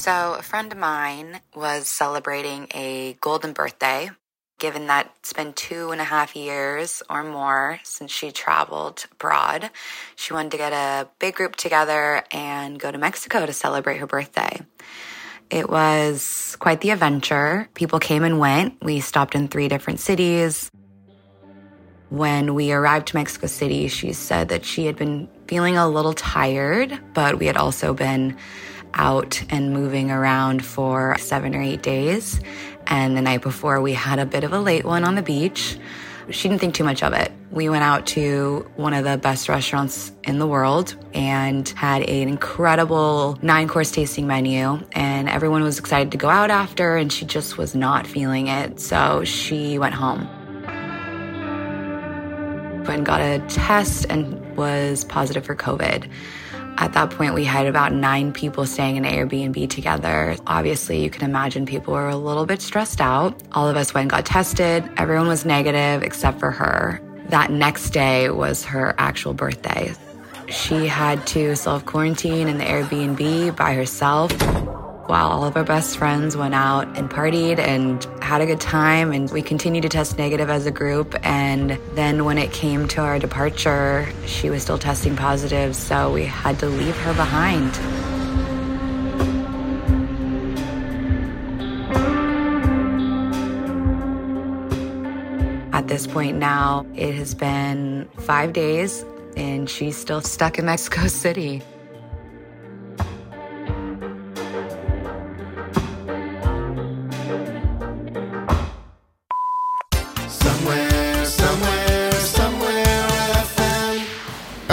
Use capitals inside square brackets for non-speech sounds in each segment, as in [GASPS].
So, a friend of mine was celebrating a golden birthday. Given that it's been two and a half years or more since she traveled abroad, she wanted to get a big group together and go to Mexico to celebrate her birthday. It was quite the adventure. People came and went. We stopped in three different cities. When we arrived to Mexico City, she said that she had been feeling a little tired, but we had also been out and moving around for seven or eight days. And the night before, we had a bit of a late one on the beach. She didn't think too much of it. We went out to one of the best restaurants in the world and had an incredible nine course tasting menu. And everyone was excited to go out after, and she just was not feeling it. So she went home. And got a test and was positive for COVID. At that point, we had about nine people staying in Airbnb together. Obviously, you can imagine people were a little bit stressed out. All of us went and got tested. Everyone was negative except for her. That next day was her actual birthday. She had to self quarantine in the Airbnb by herself while all of our best friends went out and partied and had a good time and we continued to test negative as a group and then when it came to our departure she was still testing positive so we had to leave her behind At this point now, it has been five days and she's still stuck in Mexico [LAUGHS] City.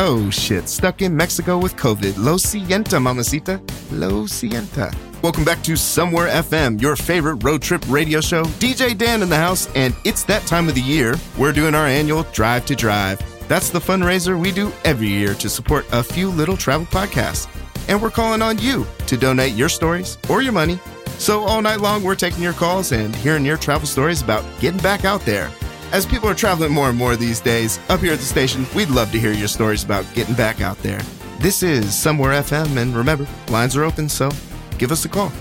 Oh shit, stuck in Mexico with COVID. Lo sienta, mamacita. Lo sienta. Welcome back to Somewhere FM, your favorite road trip radio show. DJ Dan in the house, and it's that time of the year. We're doing our annual Drive to Drive. That's the fundraiser we do every year to support a few little travel podcasts. And we're calling on you to donate your stories or your money. So all night long, we're taking your calls and hearing your travel stories about getting back out there. As people are traveling more and more these days, up here at the station, we'd love to hear your stories about getting back out there. This is Somewhere FM, and remember, lines are open, so give us a call.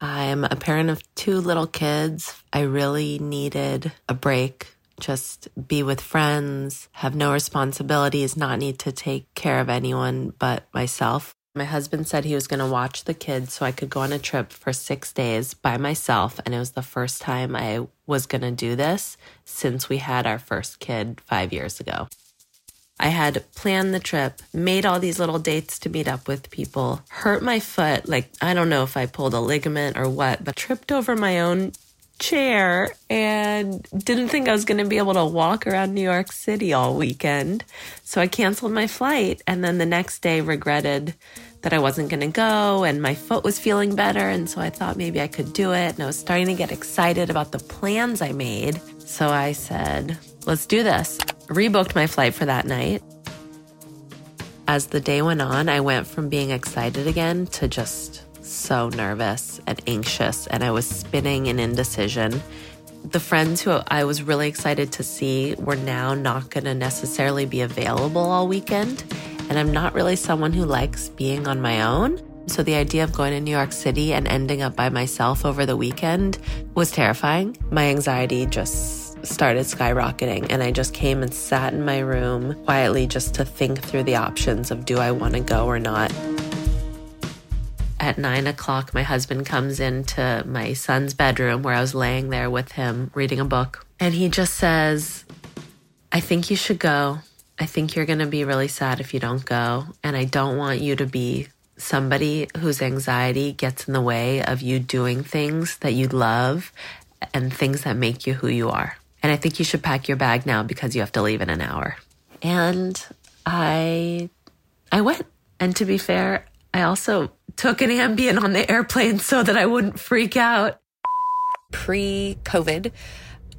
I'm a parent of two little kids. I really needed a break. Just be with friends, have no responsibilities, not need to take care of anyone but myself. My husband said he was going to watch the kids so I could go on a trip for six days by myself. And it was the first time I was going to do this since we had our first kid five years ago. I had planned the trip, made all these little dates to meet up with people, hurt my foot. Like, I don't know if I pulled a ligament or what, but tripped over my own chair and didn't think I was going to be able to walk around New York City all weekend. So I canceled my flight and then the next day regretted that I wasn't going to go and my foot was feeling better. And so I thought maybe I could do it. And I was starting to get excited about the plans I made. So I said, let's do this. Rebooked my flight for that night. As the day went on, I went from being excited again to just so nervous and anxious, and I was spinning in indecision. The friends who I was really excited to see were now not going to necessarily be available all weekend. And I'm not really someone who likes being on my own. So the idea of going to New York City and ending up by myself over the weekend was terrifying. My anxiety just started skyrocketing and I just came and sat in my room quietly just to think through the options of do I want to go or not at nine o'clock, my husband comes into my son's bedroom where I was laying there with him reading a book. And he just says, I think you should go. I think you're going to be really sad if you don't go. And I don't want you to be somebody whose anxiety gets in the way of you doing things that you love and things that make you who you are. And I think you should pack your bag now because you have to leave in an hour. And I I went. And to be fair, I also took an Ambien on the airplane so that I wouldn't freak out. Pre COVID,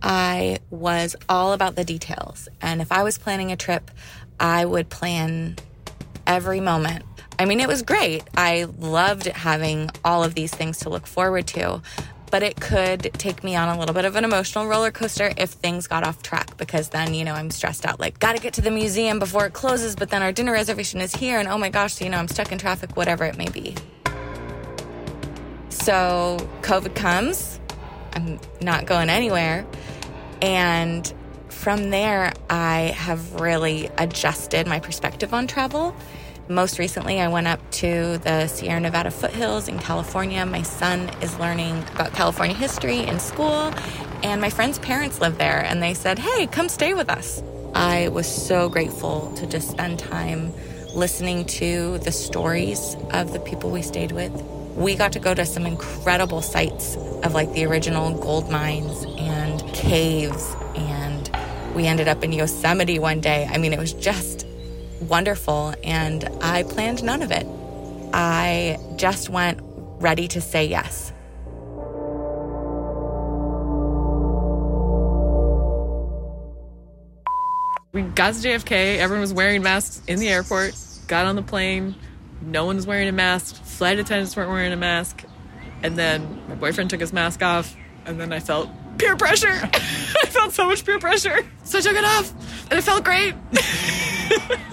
I was all about the details. And if I was planning a trip, I would plan every moment. I mean, it was great. I loved having all of these things to look forward to. But it could take me on a little bit of an emotional roller coaster if things got off track because then, you know, I'm stressed out like, gotta get to the museum before it closes, but then our dinner reservation is here and oh my gosh, you know, I'm stuck in traffic, whatever it may be. So COVID comes, I'm not going anywhere. And from there, I have really adjusted my perspective on travel. Most recently, I went up to the Sierra Nevada foothills in California. My son is learning about California history in school, and my friend's parents live there, and they said, Hey, come stay with us. I was so grateful to just spend time listening to the stories of the people we stayed with. We got to go to some incredible sites of like the original gold mines and caves, and we ended up in Yosemite one day. I mean, it was just wonderful, and I planned none of it. I just went ready to say yes. We got to JFK, everyone was wearing masks in the airport, got on the plane, no one was wearing a mask, flight attendants weren't wearing a mask, and then my boyfriend took his mask off, and then I felt peer pressure. [LAUGHS] I felt so much peer pressure. So I took it off, and it felt great. [LAUGHS]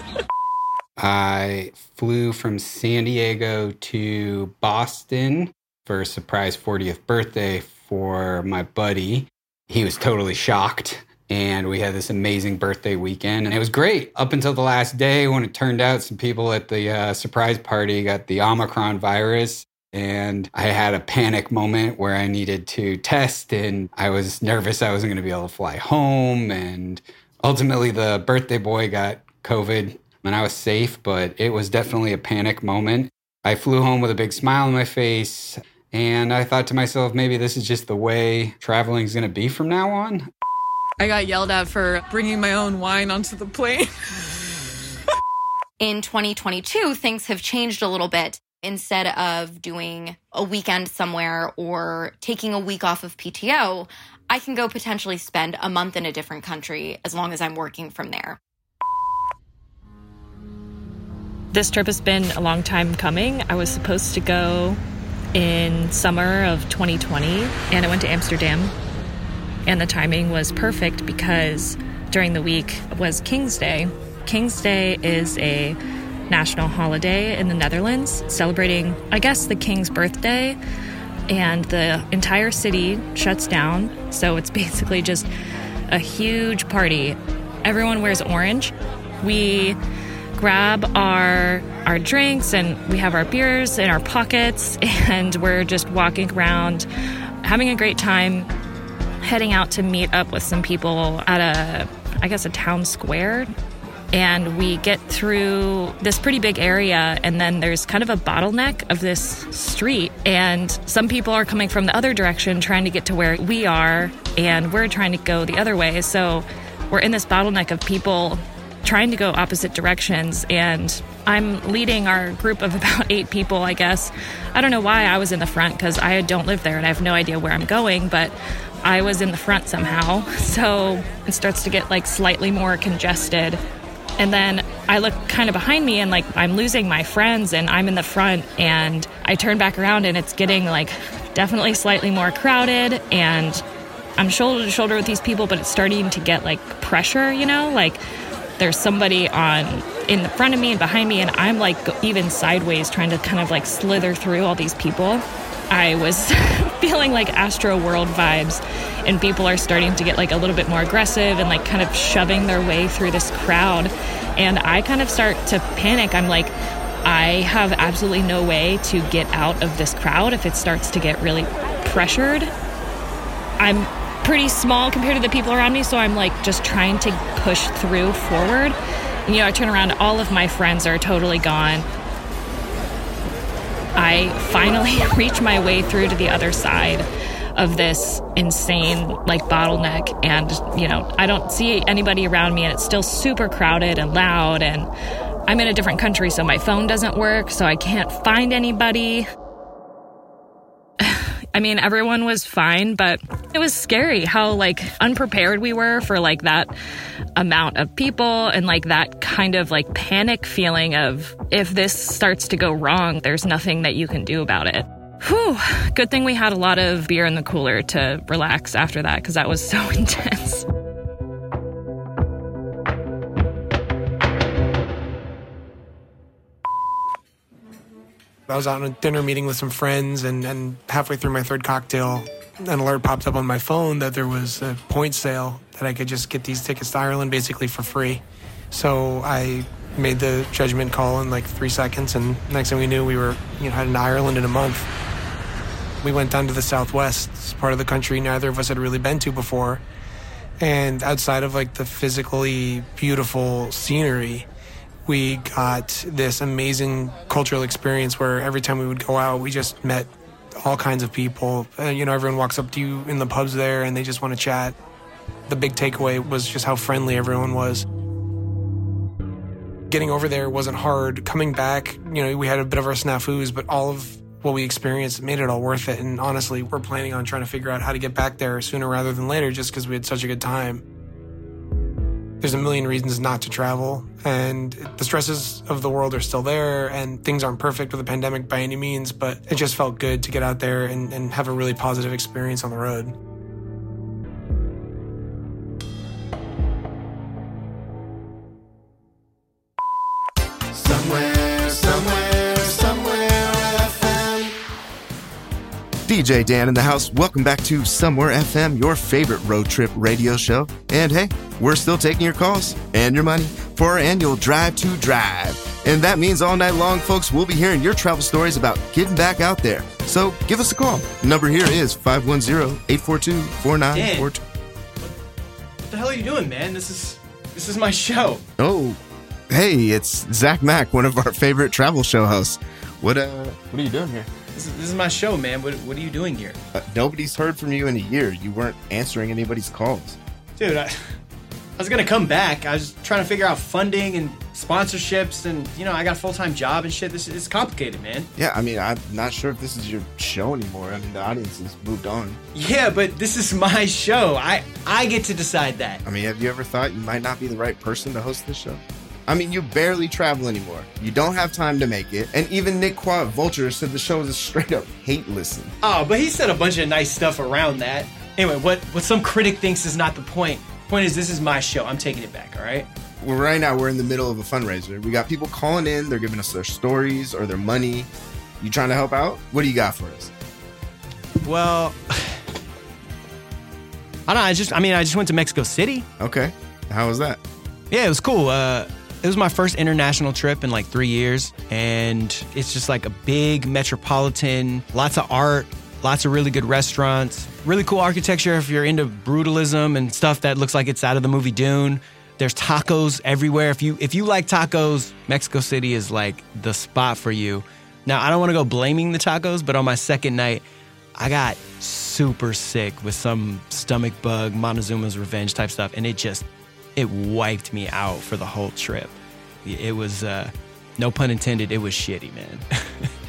I flew from San Diego to Boston for a surprise 40th birthday for my buddy. He was totally shocked. And we had this amazing birthday weekend, and it was great up until the last day when it turned out some people at the uh, surprise party got the Omicron virus. And I had a panic moment where I needed to test, and I was nervous I wasn't going to be able to fly home. And ultimately, the birthday boy got COVID and I was safe, but it was definitely a panic moment. I flew home with a big smile on my face, and I thought to myself, maybe this is just the way traveling is going to be from now on. I got yelled at for bringing my own wine onto the plane. In 2022, things have changed a little bit. Instead of doing a weekend somewhere or taking a week off of PTO, I can go potentially spend a month in a different country as long as I'm working from there. This trip has been a long time coming. I was supposed to go in summer of 2020 and I went to Amsterdam. And the timing was perfect because during the week was King's Day. King's Day is a national holiday in the Netherlands celebrating, I guess, the king's birthday. And the entire city shuts down. So it's [LAUGHS] basically just a huge party. Everyone wears orange. We grab our our drinks and we have our beers in our pockets [LAUGHS] and we're just walking around having a great time heading out to meet up with some people at a I guess a town square and we get through this pretty big area and then there's kind of a bottleneck of this street and some people are coming from the other direction trying to get to where we are and we're trying to go the other way so we're in this bottleneck of people trying to go opposite directions. And I'm leading our group of [LAUGHS] about eight people, I guess. I don't know why I was in the front because I don't live there and I have no idea where I'm going, but I was in the front somehow. [LAUGHS] So it starts to get like slightly more congested. And then I look kind of behind me and like I'm losing my friends and I'm in the front and I turn back around and it's getting like definitely slightly more crowded and I'm shoulder to shoulder with these people, but it's starting to get like pressure, you know, like there's somebody on in the front of me and behind me and i'm like even sideways trying to kind of like slither through all these people i was [LAUGHS] feeling like Astroworld vibes and people are starting to get like a little bit more aggressive and like kind of shoving their way through this crowd and i kind of start to panic i'm like i have absolutely no way to get out of this crowd if it starts to get really pressured i'm pretty small compared to the people around me, so I'm like just trying to push through forward. You know, I turn around, all of my friends are totally gone. I finally [LAUGHS] reach my way through to the other side of this insane like bottleneck and you know I don't see anybody around me and it's still super crowded and loud and I'm in a different country so my phone doesn't work so I can't find anybody I mean, everyone was fine, but it was scary how like unprepared we were for like that amount of people and like that kind of like panic feeling of if this starts to go wrong, there's nothing that you can do about it. Whew, good thing we had a lot of beer in the cooler to relax after that because that was so [LAUGHS] intense. I was out on a dinner meeting with some friends, and, and halfway through my third cocktail, an alert popped up on my phone that there was a point sale that I could just get these tickets to Ireland basically for free. So I made the judgment call in like three seconds, and next thing we knew, we were you know heading to Ireland in a month. We went down to the southwest part of the country neither of us had really been to before, and outside of like the physically beautiful scenery, we got this amazing cultural experience where every time we would go out, we just met all kinds of people. Uh, you know, everyone walks up to you in the pubs there and they just want to chat. The big takeaway was just how friendly everyone was. Getting over there wasn't hard. Coming back, you know, we had a bit of our snafus, but all of what we experienced made it all worth it. And honestly, we're planning on trying to figure out how to get back there sooner rather than later just because we had such a good time there's a million reasons not to travel and the stresses of the world are still there and things aren't perfect with the pandemic by any means but it just felt good to get out there and, and have a really positive experience on the road DJ Dan in the house. Welcome back to Somewhere FM, your favorite road trip radio show. And hey, we're still taking your calls and your money for our annual Drive to Drive. And that means all night long, folks, we'll be hearing your travel stories about getting back out there. So give us a call. Number here is 510 842 4942. What the hell are you doing, man? This is this is my show. Oh, hey, it's Zach Mack, one of our favorite travel show hosts. What uh, what are you doing here? This is, this is my show, man. What what are you doing here, Uh, nobody's heard from you in a year. You weren't answering anybody's calls. dude? I, [LAUGHS] I was gonna come back. I was trying to figure out funding and sponsorships, and you know, I got a full time job and shit. This is complicated, man. Yeah, I mean, I'm not sure if this is your show anymore. I mean, the audience has moved on. Yeah, but this is my show. I I get to decide that. I mean, have you ever thought you might not be the right person to host this show? I mean, you barely travel anymore. You don't have time to make it. And even Nick Quah Vulture said the show is a straight up hate listen. Oh, but he said a bunch of nice stuff around that. Anyway, what what some critic thinks is not the point. Point is, this is my show. I'm taking it back. All right. Well, right now, we're in the middle of a fundraiser. We got people calling in, they're giving us their stories or their money. You trying to help out? What do you got for us? Well, [SIGHS] I don't. know, I just. I mean, I just went to Mexico City. Okay. How was that? Yeah, it was cool. Uh, it was my first international trip in like three years, and it's just like a big metropolitan, lots of art, lots of really good restaurants, really cool architecture if you're into brutalism and stuff that looks like it's out of the movie Dune. There's tacos everywhere. If you if you like tacos, Mexico City is like the spot for you. Now, I don't want to go blaming the tacos, but on my second night, I got super sick with some stomach bug, Montezuma's revenge type stuff, and it just it wiped me out for the whole trip. It was uh, no pun intended. It was shitty, man. [LAUGHS]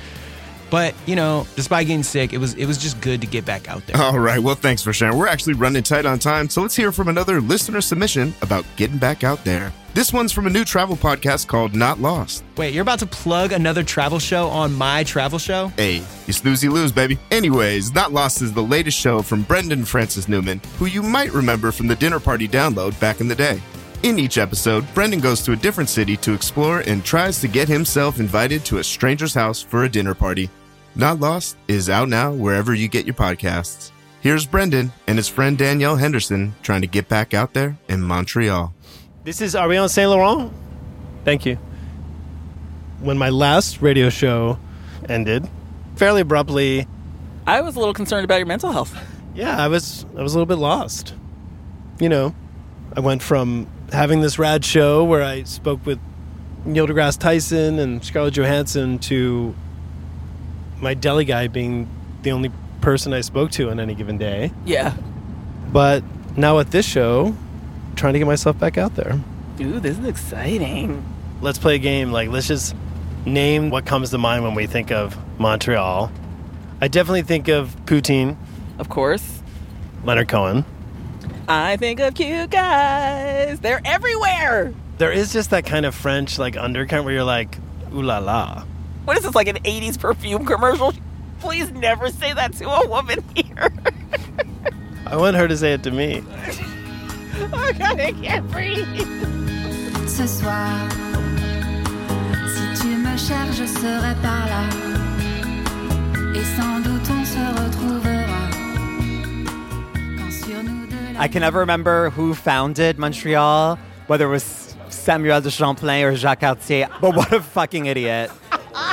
but you know, despite getting sick, it was it was just good to get back out there. All right. Well, thanks for sharing. We're actually running tight on time, so let's hear from another listener submission about getting back out there. This one's from a new travel podcast called Not Lost. Wait, you're about to plug another travel show on my travel show? Hey, you snooze, you lose, baby. Anyways, Not Lost is the latest show from Brendan Francis Newman, who you might remember from the Dinner Party download back in the day. In each episode, Brendan goes to a different city to explore and tries to get himself invited to a stranger's house for a dinner party. Not Lost is out now wherever you get your podcasts. Here's Brendan and his friend Danielle Henderson trying to get back out there in Montreal. This is Are we on Saint Laurent? Thank you. When my last radio show ended, fairly abruptly, I was a little concerned about your mental health. yeah, I was I was a little bit lost. You know, I went from having this rad show where I spoke with Neil deGrasse Tyson and Scarlett Johansson to my deli guy being the only person I spoke to on any given day. Yeah. But now at this show, trying to get myself back out there. Dude, this is exciting. Let's play a game. Like, let's just name what comes to mind when we think of Montreal. I definitely think of poutine, Of course. Leonard Cohen. I think of cute guys. They're everywhere. There is just that kind of French like undercurrent where you're like, ooh la la. What is this, like an 80s perfume commercial? Please never say that to a woman here. [LAUGHS] I want her to say it to me. [LAUGHS] oh God, I can't breathe. Ce soir, si tu me cherches, je serai par là. Et sans doute on se retrouvera. Quand sur nous I can never remember who founded Montreal, whether it was Samuel de Champlain or Jacques Cartier, but what a fucking idiot.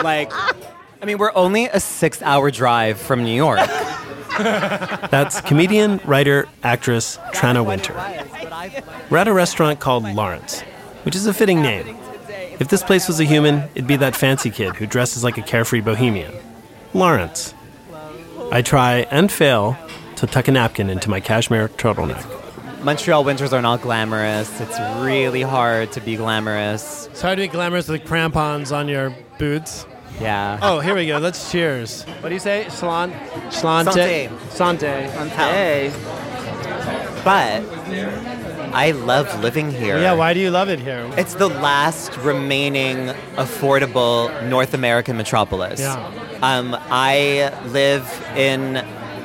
Like, I mean, we're only a six hour drive from New York. [LAUGHS] That's comedian, writer, actress Tranna Wintour. We're at a restaurant called Lawrence, which is a fitting name. If this place was a human, it'd be that fancy kid who dresses like a carefree bohemian. Lawrence. I try and fail to tuck a napkin into my cashmere turtleneck. Montreal winters are not glamorous. It's really hard to be glamorous. It's hard to be glamorous with crampons on your boots. Yeah. Oh, here we go. Let's cheers. What do you say? Slan? Slante? Sante. Sante. But I love living here. Yeah, why do you love it here? It's the last remaining affordable North American metropolis. Yeah. Um, I live in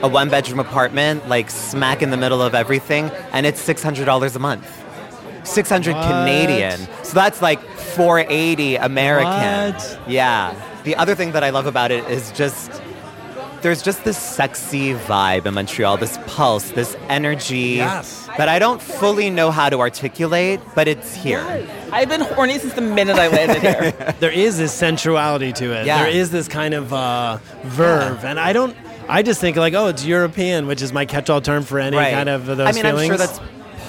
a one bedroom apartment, like smack in the middle of everything, and it's $600 a month. 600 What? Canadian. So that's like 480 American. What? Yeah. The other thing that I love about it is just there's just this sexy vibe in Montreal, this pulse, this energy Yes. that I don't fully know how to articulate, but it's here. I've been horny since the minute I landed here. [LAUGHS] there is this sensuality to it. Yeah. There is this kind of uh, verve, and I don't. I just think like, oh, it's European, which is my catch-all term for any Right. kind of those I mean, feelings. I'm sure that's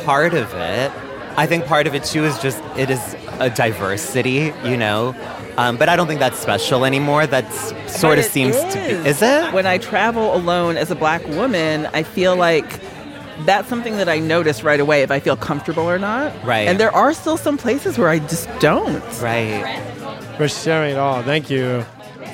part of it. I think part of it too is just it is a diverse city, you know. Um, but I don't think that's special anymore. That's sort But of it seems to be. Is it? When I travel alone as a black woman, I feel like that's something that I notice right away if I feel comfortable or not. Right. And there are still some places where I just don't. Right. For sharing it all. Thank you.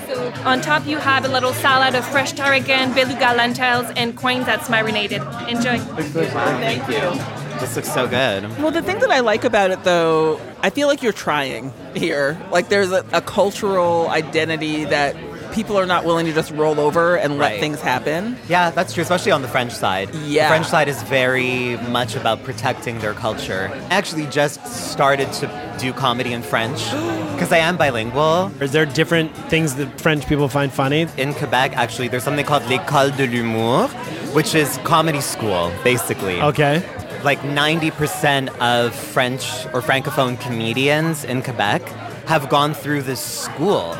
So on top you have a little salad of fresh tarragon, beluga lentils, and coins that's marinated. Enjoy. Thank you. This looks so good. Well, the thing that I like about it, though, I feel like you're trying here. Like there's a, a cultural identity that people are not willing to just roll over and let Right. things happen. Yeah, that's true, especially on the French side. Yeah. The French side is very much about protecting their culture. I actually just started to do comedy in French [GASPS] because I am bilingual. Is there different things that French people find funny? In Quebec, actually, there's something called l'École de l'Humour, which is comedy school, basically. Okay. Like 90% of French or Francophone comedians in Quebec have gone through this school.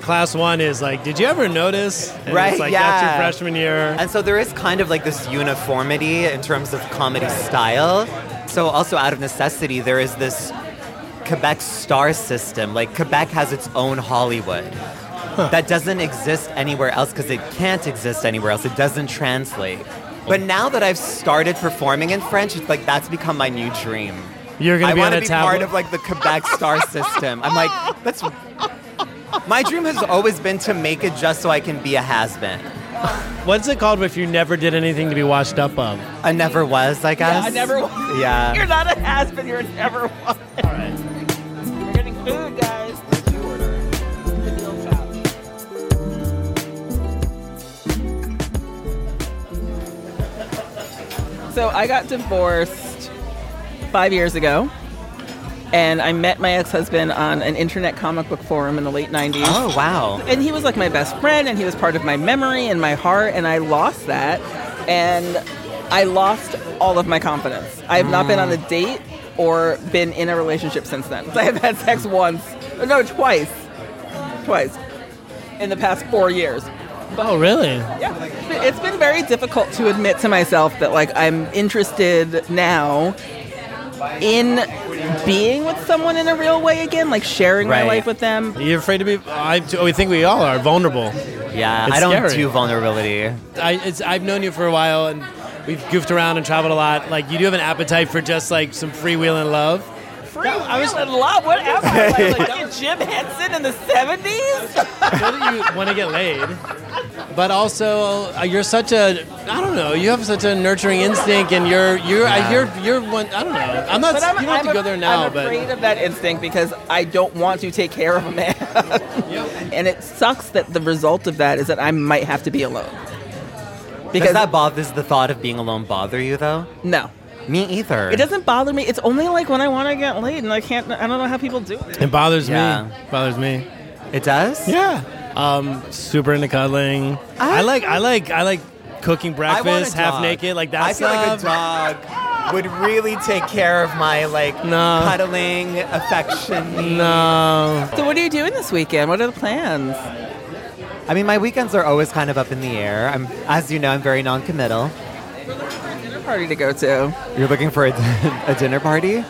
Class one is like, did you ever notice? And right? It's like yeah. that's your freshman year. And so there is kind of like this uniformity in terms of comedy style. So also out of necessity, there is this Quebec star system. Like Quebec has its own Hollywood. That doesn't exist anywhere else because it can't exist anywhere else. It doesn't translate. But now that I've started performing in French, it's like that's become my new dream. You're gonna I be want on to a be part of like the Quebec star [LAUGHS] system. I'm like, that's my dream has always been to make it just so I can be a has-been. What's it called if you never did anything to be washed up of? I never was, I guess. I never was. Yeah. [LAUGHS] You're not a has been, you're never one. So I got divorced five years ago, and I met my ex-husband on an internet comic book forum in the late '90s. Oh wow! And he was like my best friend, and he was part of my memory and my heart, and I lost that, and I lost all of my confidence. I have not been on a mm. date or been in a relationship since then. [LAUGHS] I have had sex once, no, twice, twice, in the past four years. Oh, really? Yeah, it's been very difficult to admit to myself that like I'm interested now in being with someone in a real way again, like sharing my Right. life with them. Are you afraid to be? I, oh, I think we all are vulnerable. Yeah, It's I don't scary. do vulnerability. I, it's, I've known you for a while, and we've goofed around and traveled a lot. Like you do have an appetite for just like some freewheeling love. Free I was in love. What am I? Like, [LAUGHS] like Jim Henson in the seventies? [LAUGHS] you want to get laid, but also uh, you're such a I don't know. You have such a nurturing instinct, and you're you're I Yeah. you're you're one. I don't know. I'm not. But I'm, you don't have I'm to go there now, I'm but afraid of that instinct because I don't want to take care of a man. [LAUGHS] And it sucks that the result of that is that I might have to be alone. Because that bothers the thought of being alone bother you though? No. Me either. It doesn't bother me. It's only like when I want to get laid and I can't, I don't know how people do it. It bothers Yeah. me. Bothers me. It does? Yeah. Um, super into cuddling. I, like. I like. I like cooking I want a breakfast, half dog. naked, like that I feel like a stuff. dog would really take care of my like No. cuddling affection. needs. No. So what are you doing this weekend? What are the plans? I mean, my weekends are always kind of up in the air. I'm, as you know, I'm very non-committal. Dinner party to go to. You're looking for a, [LAUGHS] a dinner party?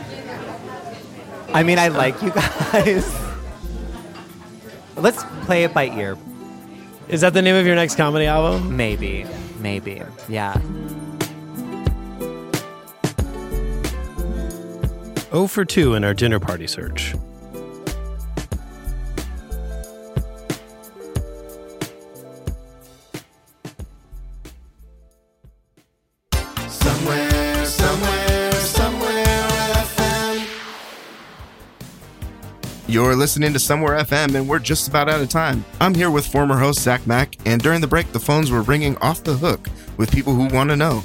I mean, I like you guys. [LAUGHS] Let's play it by ear. Is that the name of your next comedy album? Maybe. Maybe. Yeah. Oh for 2 in our dinner party search. Listening to Somewhere FM, and we're just about out of time. I'm here with former host Zach Mack, and during the break, the phones were ringing off the hook with people who want to know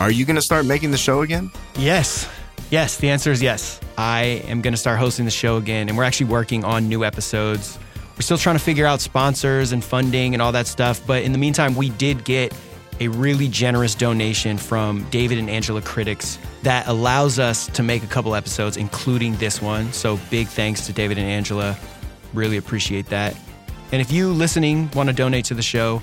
Are you going to start making the show again? Yes. Yes, the answer is yes. I am going to start hosting the show again, and we're actually working on new episodes. We're still trying to figure out sponsors and funding and all that stuff. But in the meantime, we did get a really generous donation from David and Angela Critics that allows us to make a couple episodes, including this one. So big thanks to David and Angela. Really appreciate that. And if you listening want to donate to the show,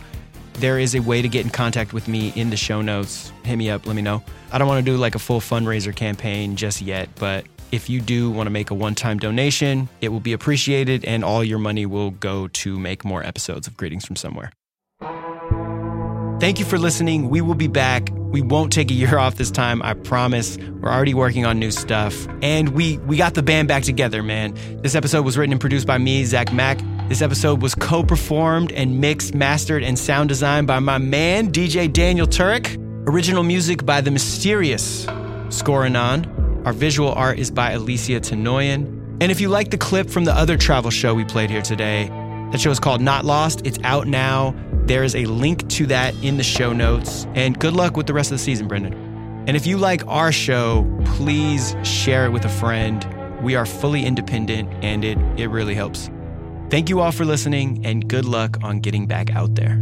there is a way to get in contact with me in the show notes. Hit me up, let me know. I don't want to do like a full fundraiser campaign just yet, but if you do want to make a one time donation, it will be appreciated and all your money will go to make more episodes of Greetings from Somewhere. Thank you for listening. We will be back. We won't take a year [LAUGHS] off this time, I promise. We're already working on new stuff. And we we got the band back together, man. This episode was written and produced by me, Zach Mack. This episode was co-performed and mixed, mastered, and sound designed by my man, DJ Daniel Turek. Original music by the mysterious Scoranon. Our visual art is by Alicia Tenoyan. And if you like the clip from the other travel show we played here today, that show is called Not Lost. It's out now. There is a link to that in the show notes. And good luck with the rest of the season, Brendan. And if you like our show, please share it with a friend. We are fully independent and it, it really helps. Thank you all for listening and good luck on getting back out there.